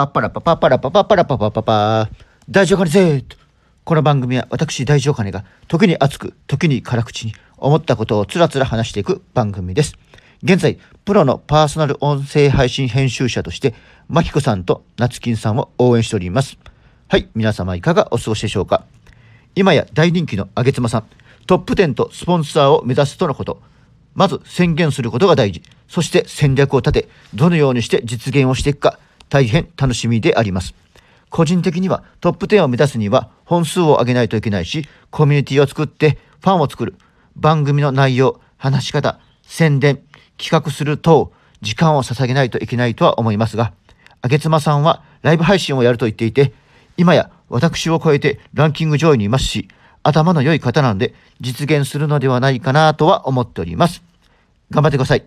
パッパラパパッパラパパッパラパパパパ。大丈夫かねぜこの番組は私大丈夫かねが時に熱く時に辛口に思ったことをつらつら話していく番組です。現在プロのパーソナル音声配信編集者としてマキコさんと夏金さんを応援しております。はい皆様いかがお過ごしでしょうか。今や大人気のあげつまさん。トップ10とスポンサーを目指すとのこと。まず宣言することが大事。そして戦略を立てどのようにして実現をしていくか。大変楽しみであります。個人的にはトップ10を目指すには本数を上げないといけないしコミュニティを作ってファンを作る番組の内容話し方宣伝企画する等時間を捧げないといけないとは思いますがあげつまさんはライブ配信をやると言っていて今や私を超えてランキング上位にいますし頭の良い方なので実現するのではないかなとは思っております。頑張ってください。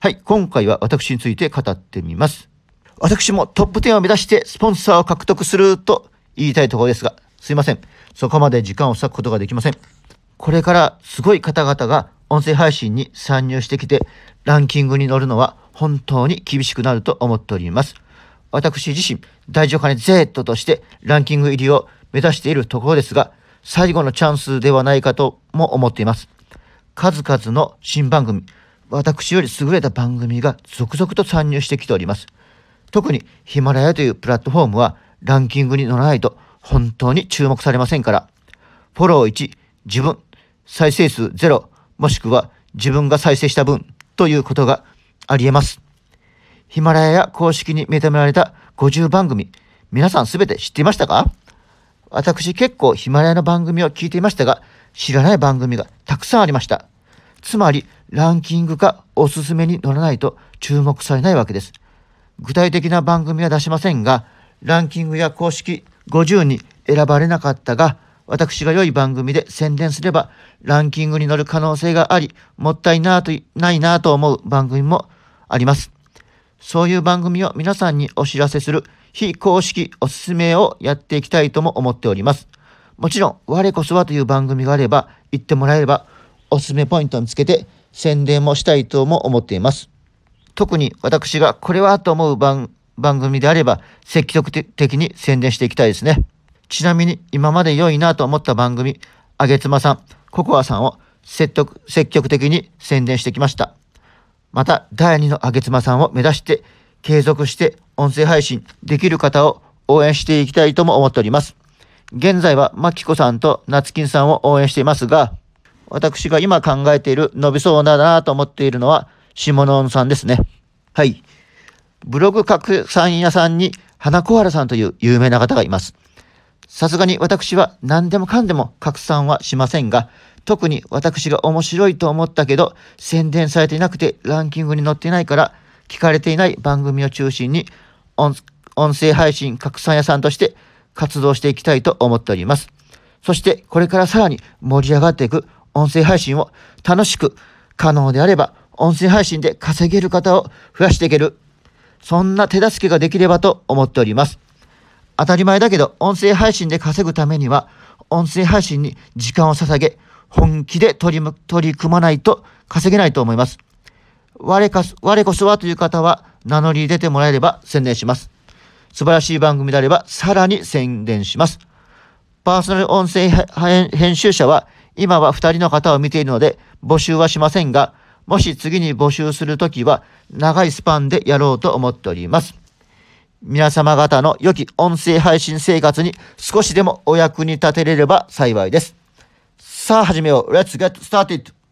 はい今回は私について語ってみます。私もトップ10を目指してスポンサーを獲得すると言いたいところですが、すいません。そこまで時間を割くことができません。これからすごい方々が音声配信に参入してきて、ランキングに乗るのは本当に厳しくなると思っております。私自身、大丈夫かね Z としてランキング入りを目指しているところですが、最後のチャンスではないかとも思っています。数々の新番組、私より優れた番組が続々と参入してきております。特にヒマラヤというプラットフォームはランキングに乗らないと本当に注目されませんから、フォロー1、自分、再生数0、もしくは自分が再生した分ということがあり得ます。ヒマラヤや公式に認められた50番組、皆さんすべて知っていましたか？私結構ヒマラヤの番組を聞いていましたが、知らない番組がたくさんありました。つまり、ランキングかおすすめに乗らないと注目されないわけです。具体的な番組は出しませんが、ランキングや公式50に選ばれなかったが、私が良い番組で宣伝すればランキングに乗る可能性があり、もったいなとないなと思う番組もあります。そういう番組を皆さんにお知らせする非公式おすすめをやっていきたいとも思っております。もちろん、我こそはという番組があれば、言ってもらえれば、おすすめポイントにつけて宣伝もしたいとも思っています。特に私がこれはと思う番番組であれば積極的に宣伝していきたいですね。ちなみに今まで良いなと思った番組、あげつまさん、ココアさんを積極的に宣伝してきました。また、第2のあげつまさんを目指して継続して音声配信できる方を応援していきたいとも思っております。現在はマキコさんと夏金さんを応援していますが、私が今考えている伸びそうだなと思っているのは、下野さんですね。はい。ブログ拡散屋さんに花小原さんという有名な方がいます。さすがに私は何でもかんでも拡散はしませんが、特に私が面白いと思ったけど、宣伝されていなくてランキングに載っていないから、聞かれていない番組を中心に音、音声配信拡散屋さんとして活動していきたいと思っております。そしてこれからさらに盛り上がっていく音声配信を楽しく可能であれば音声配信で稼げる方を増やしていける。そんな手助けができればと思っております。当たり前だけど、音声配信で稼ぐためには、音声配信に時間を捧げ、本気で取り取り組まないと稼げないと思います。我か我こそはという方は名乗り出てもらえれば宣伝します。素晴らしい番組であればさらに宣伝します。パーソナル音声編集者は今は2人の方を見ているので募集はしませんが、もし次に募集するときは長いスパンでやろうと思っております。皆様方の良き音声配信生活に少しでもお役に立てれれば幸いです。さあ始めよう。Let's get started!